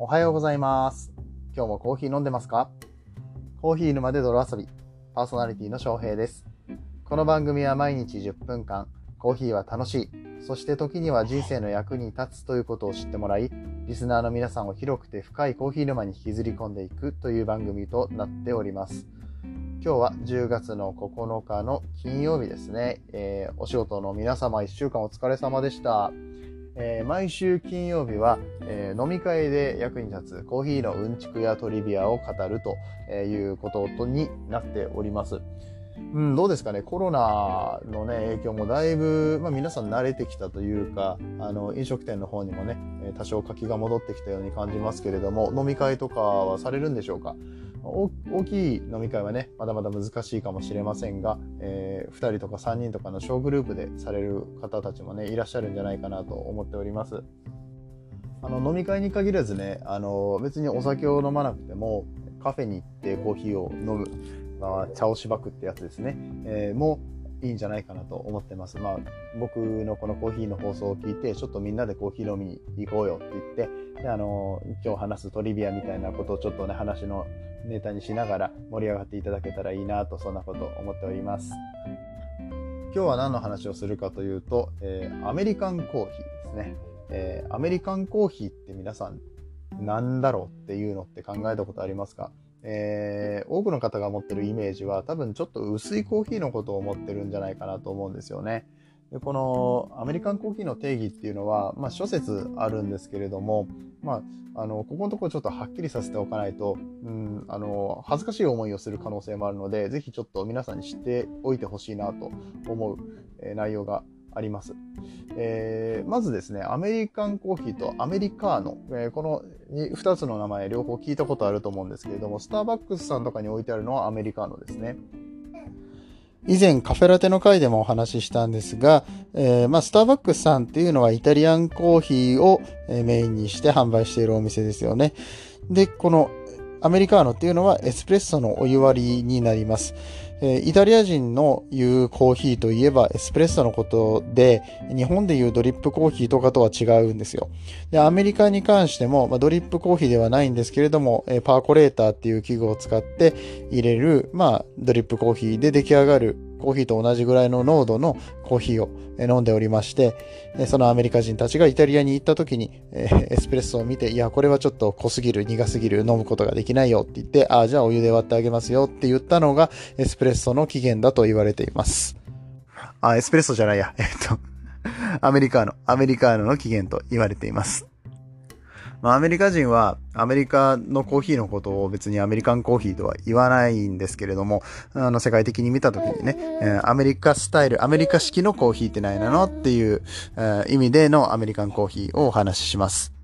おはようございます。今日もコーヒー飲んでますか？コーヒー沼で泥遊び、パーソナリティの翔平です。この番組は毎日10分間、コーヒーは楽しい、そして時には人生の役に立つということを知ってもらい、リスナーの皆さんを広くて深いコーヒー沼に引きずり込んでいくという番組となっております。今日は10月の9日の金曜日ですね。えーお仕事の皆様1週間お疲れ様でした。えー毎週金曜日は、えー飲み会で役に立つコーヒーのうんちくやトリビアを語るということになっております。うん、どうですかね、コロナのね、影響もだいぶ、まあ、皆さん慣れてきたというか、あの、飲食店の方にもね、多少活気が戻ってきたように感じますけれども、飲み会とかはされるんでしょうか？大きい飲み会はね、まだまだ難しいかもしれませんが、え2人とか3人とかの小グループでされる方たちもね、いらっしゃるんじゃないかなと思っております。あの飲み会に限らずね、あの別にお酒を飲まなくても、カフェに行ってコーヒーを飲む、まあ、茶をしばくってやつですね、えーもいいんじゃないかなと思ってます。まあ、僕のこのコーヒーの放送を聞いて、ちょっとみんなでコーヒー飲みに行こうよって言って、であの今日話すトリビアみたいなことをちょっとね、話のネタにしながら盛り上がっていただけたらいいなと、そんなこと思っております。今日は何の話をするかというと、えーアメリカンコーヒーですね。えーアメリカンコーヒーって皆さん何だろうっていうのって考えたことありますか？えー多くの方が持ってるイメージは多分ちょっと薄いコーヒーのことを思ってるんじゃないかなと思うんですよね。でこのアメリカンコーヒーの定義っていうのは、まあ、諸説あるんですけれども、まあ、あのここのところちょっとはっきりさせておかないと、うん、あの恥ずかしい思いをする可能性もあるのでぜひちょっと皆さんに知っておいてほしいなと思う、え内容があります。えーまずですね、アメリカンコーヒーとアメリカーノ、えーこの2つの名前両方聞いたことあると思うんですけれども、スターバックスさんとかに置いてあるのはアメリカーノですね。以前カフェラテの回でもお話ししたんですが、えーまあ、スターバックスさんっていうのはイタリアンコーヒーをメインにして販売しているお店ですよね。で、このアメリカーノっていうのはエスプレッソのお湯割りになります。えイタリア人の言うコーヒーといえばエスプレッソのことで、日本で言うドリップコーヒーとかとは違うんですよ。で、アメリカに関しても、まあ、ドリップコーヒーではないんですけれども、えパーコレーターっていう器具を使って入れる、まあ、ドリップコーヒーで出来上がるコーヒーと同じぐらいの濃度のコーヒーを飲んでおりまして、そのアメリカ人たちがイタリアに行った時に、エスプレッソを見て、いや、これはちょっと濃すぎる、苦すぎる、飲むことができないよって言って、ああ、じゃあお湯で割ってあげますよって言ったのが、エスプレッソの起源だと言われています。あ、エスプレッソじゃないや。えっと、アメリカーノ、アメリカーノの起源と言われています。まあ、アメリカ人はアメリカのコーヒーのことを別にアメリカンコーヒーとは言わないんですけれども、あの世界的に見たときにね、えーアメリカスタイル、アメリカ式のコーヒーって何なのっていう、えー意味でのアメリカンコーヒーをお話しします。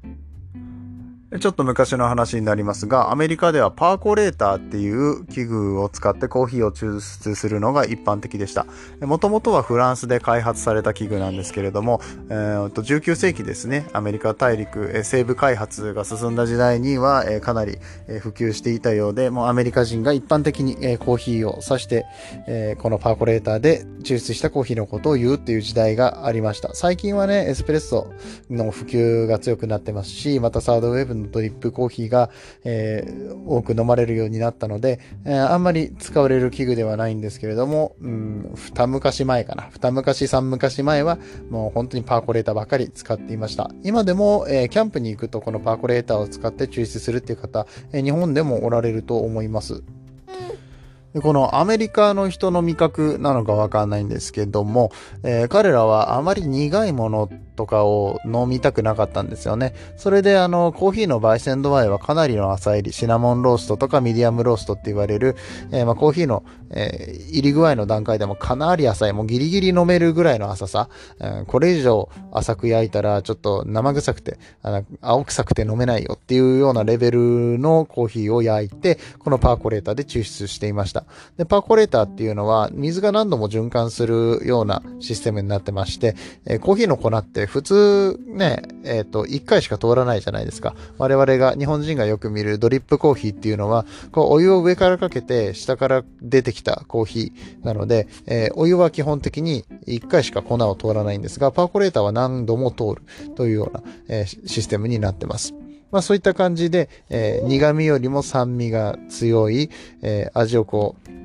ちょっと昔の話になりますが、アメリカではパーコレーターっていう器具を使ってコーヒーを抽出するのが一般的でした。もともとはフランスで開発された器具なんですけれども、えーと19世紀ですね、アメリカ大陸、えー西部開発が進んだ時代には、えーかなり、え普及していたようで、もうアメリカ人が一般的に、えーコーヒーを指して、えーこのパーコレーターで抽出したコーヒーのことを言うっていう時代がありました。最近はね、エスプレッソの普及が強くなってますし、またサードウェーブのドリップコーヒーが、えー多く飲まれるようになったので、えーあんまり使われる器具ではないんですけれども、うん、二昔前かな。二昔三昔前は、もう本当にパーコレーターばかり使っていました。今でも、えーキャンプに行くとこのパーコレーターを使って抽出するっていう方、えー日本でもおられると思います。でこのアメリカの人の味覚なのかわかんないんですけども、えー彼らはあまり苦いものとかを飲みたくなかったんですよね。それであの、コーヒーの焙煎度合いはかなりの浅入り、シナモンローストとかミディアムローストって言われる、えーまあ、コーヒーの、えー入り具合の段階でもかなり浅い、もうギリギリ飲めるぐらいの浅さ。えーこれ以上浅く焼いたらちょっと生臭くて、あの青臭くて飲めないよっていうようなレベルのコーヒーを焼いて、このパーコレーターで抽出していました。で、パーコレーターっていうのは水が何度も循環するようなシステムになってまして、えーコーヒーの粉って普通ね、えっ、と、1回しか通らないじゃないですか。我々が、日本人がよく見るドリップコーヒーっていうのは、こう、お湯を上からかけて下から出てきたコーヒーなので、えーお湯は基本的に1回しか粉を通らないんですが、パーコレーターは何度も通るというような、えーシステムになってます。まあそういった感じで、えー、苦味よりも酸味が強い、えー、味をこう、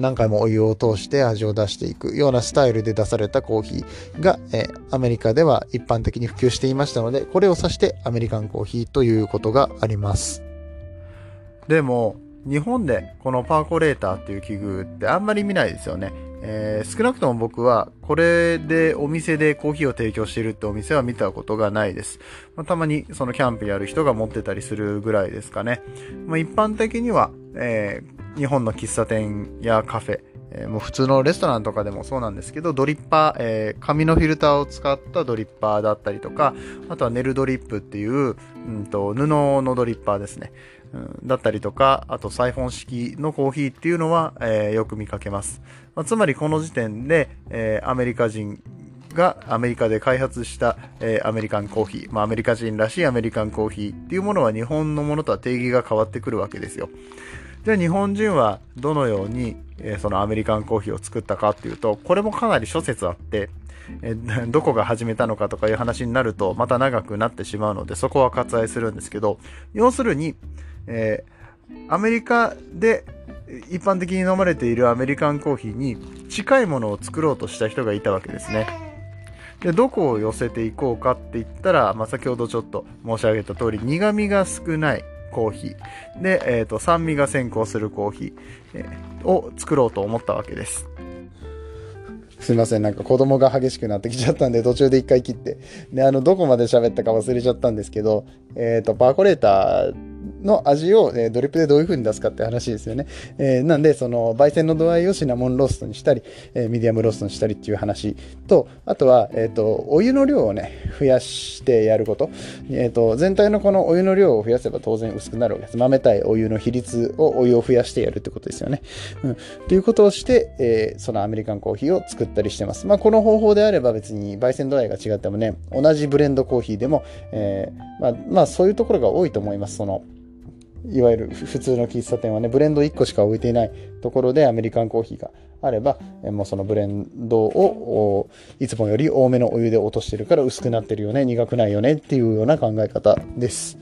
何回もお湯を通して味を出していくようなスタイルで出されたコーヒーが、え、アメリカでは一般的に普及していましたので、これを指してアメリカンコーヒーということがあります。でも、日本でこのパーコレーターっていう器具ってあんまり見ないですよね。えー、少なくとも僕はこれでお店でコーヒーを提供しているってお店は見たことがないです。まあ、たまにそのキャンプやる人が持ってたりするぐらいですかね。まあ、一般的には、えー、日本の喫茶店やカフェ、えー、もう普通のレストランとかでもそうなんですけど、ドリッパー、えー、紙のフィルターを使ったドリッパーだったりとか、あとはネルドリップっていう、うんと、布のドリッパーですね。うん、だったりとか、あとサイフォン式のコーヒーっていうのは、えー、よく見かけます。まあ、つまりこの時点で、えー、アメリカ人がアメリカで開発した、えー、アメリカンコーヒー、まあ、アメリカ人らしいアメリカンコーヒーっていうものは日本のものとは定義が変わってくるわけですよ。じゃあ日本人はどのように、え、そのアメリカンコーヒーを作ったかっていうと、これもかなり諸説あって、え、どこが始めたのかとかいう話になるとまた長くなってしまうので、そこは割愛するんですけど、要するに、えー、アメリカで一般的に飲まれているアメリカンコーヒーに近いものを作ろうとした人がいたわけですね。で、どこを寄せていこうかって言ったら、まあ、先ほどちょっと申し上げた通り、苦味が少ないコーヒー。で、えっ、ー、と、酸味が先行するコーヒー、えー、を作ろうと思ったわけです。すいません、なんか子供が激しくなってきちゃったんで、途中で一回切って。で、あの、どこまで喋ったか忘れちゃったんですけど、えっ、ー、と、パーコレーターの味を、えドリップでどういう風に出すかって話ですよね。えー、なんで、その、焙煎の度合いをシナモンローストにしたり、えー、ミディアムローストにしたりっていう話と、あとは、えっ、と、お湯の量をね、増やしてやること。えっ、と、全体のこのお湯の量を増やせば当然薄くなるわけです。豆たいお湯の比率をお湯を増やしてやるってことですよね。うん。ということをして、えそのアメリカンコーヒーを作ったりしてます。まあ、この方法であれば別に焙煎度合いが違ってもね、同じブレンドコーヒーでも、えまあ、まあ、そういうところが多いと思います。その、いわゆる普通の喫茶店はね、ブレンド1個しか置いていないところでアメリカンコーヒーがあれば、もうそのブレンドをいつもより多めのお湯で落としてるから薄くなってるよね、苦くないよねっていうような考え方です。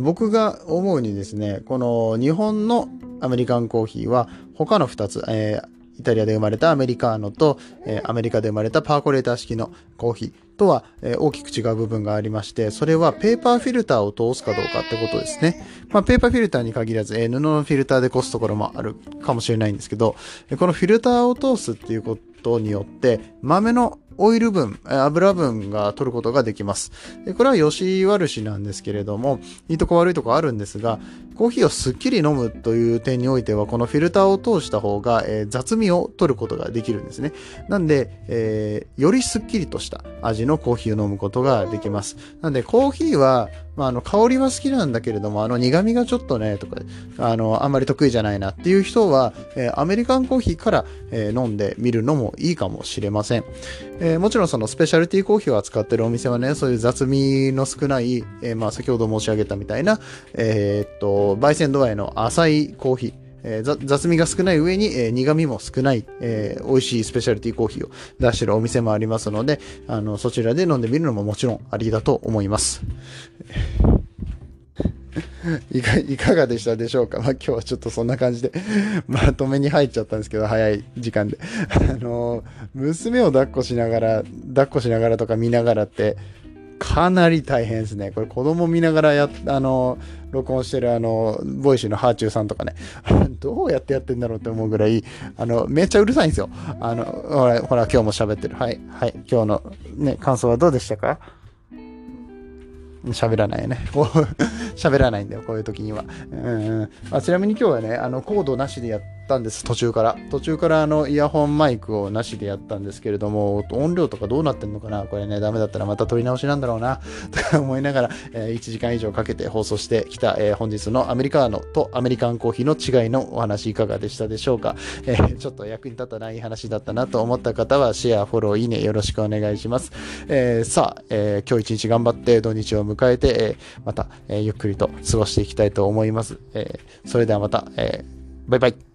僕が思うにですね、この日本のアメリカンコーヒーは他の2つ、えーイタリアで生まれたアメリカーノと、え、アメリカで生まれたパーコレーター式のコーヒーとは、え、大きく違う部分がありまして、それはペーパーフィルターを通すかどうかってことですね。まあ、ペーパーフィルターに限らず、え、布のフィルターでこすところもあるかもしれないんですけど、このフィルターを通すっていうことによって、豆のオイル分、油分が取ることができます。これは良し悪しなんですけれども、いいとこ悪いとこあるんですが、コーヒーをすっきり飲むという点においては、このフィルターを通した方が、えー、雑味を取ることができるんですね。なんで、えー、よりすっきりとした味のコーヒーを飲むことができます。なんで、コーヒーは、まあ、あの、香りは好きなんだけれども、あの、苦味がちょっとね、とか、あの、あんまり得意じゃないなっていう人は、えー、アメリカンコーヒーから、えー、飲んでみるのもいいかもしれません。えー、もちろんそのスペシャルティーコーヒーを扱ってるお店はね、そういう雑味の少ない、え、まあ、先ほど申し上げたみたいな、え、っと、焙煎度合いの浅いコーヒー、えー、雑味が少ない上に、えー、苦味も少ない、えー、美味しいスペシャルティコーヒーを出してるお店もありますので、あの、そちらで飲んでみるのももちろんありだと思います。いかいかがでしたでしょうか、まあ、今日はちょっとそんな感じで まとめに入っちゃったんですけど、早い時間で。あの娘を抱っこしながら、抱っこしながらとか見ながらって、かなり大変ですね。これ子供見ながらや、あの録音してるあの、 Voicy のハーチューさんとかね、どうやってやってんだろうって思うぐらい、あの、めっちゃうるさいんですよ。あの、ほら、ほら今日も喋ってる。はい、はい、今日のね、感想はどうでしたか？喋らないよね。喋らないんだよ、こういう時には。うんまあ、ちなみに今日はね、あのコードなしでやったんです、途中から。途中からあのイヤホンマイクをなしでやったんですけれども、音量とかどうなってんのかな？これね、ダメだったらまた撮り直しなんだろうな、と か思いながら、えー、1時間以上かけて放送してきた、えー、本日のアメリカーノとアメリカンコーヒーの違いのお話いかがでしたでしょうか？えー、ちょっと役に立たない話だったなと思った方は、シェア、フォロー、いいねよろしくお願いします。えー、さあ、え、今日一日頑張って土日を迎えて、え、また、え、ゆっくくりと過ごしていきたいと思います。えー、それではまた、えー、バイバイ。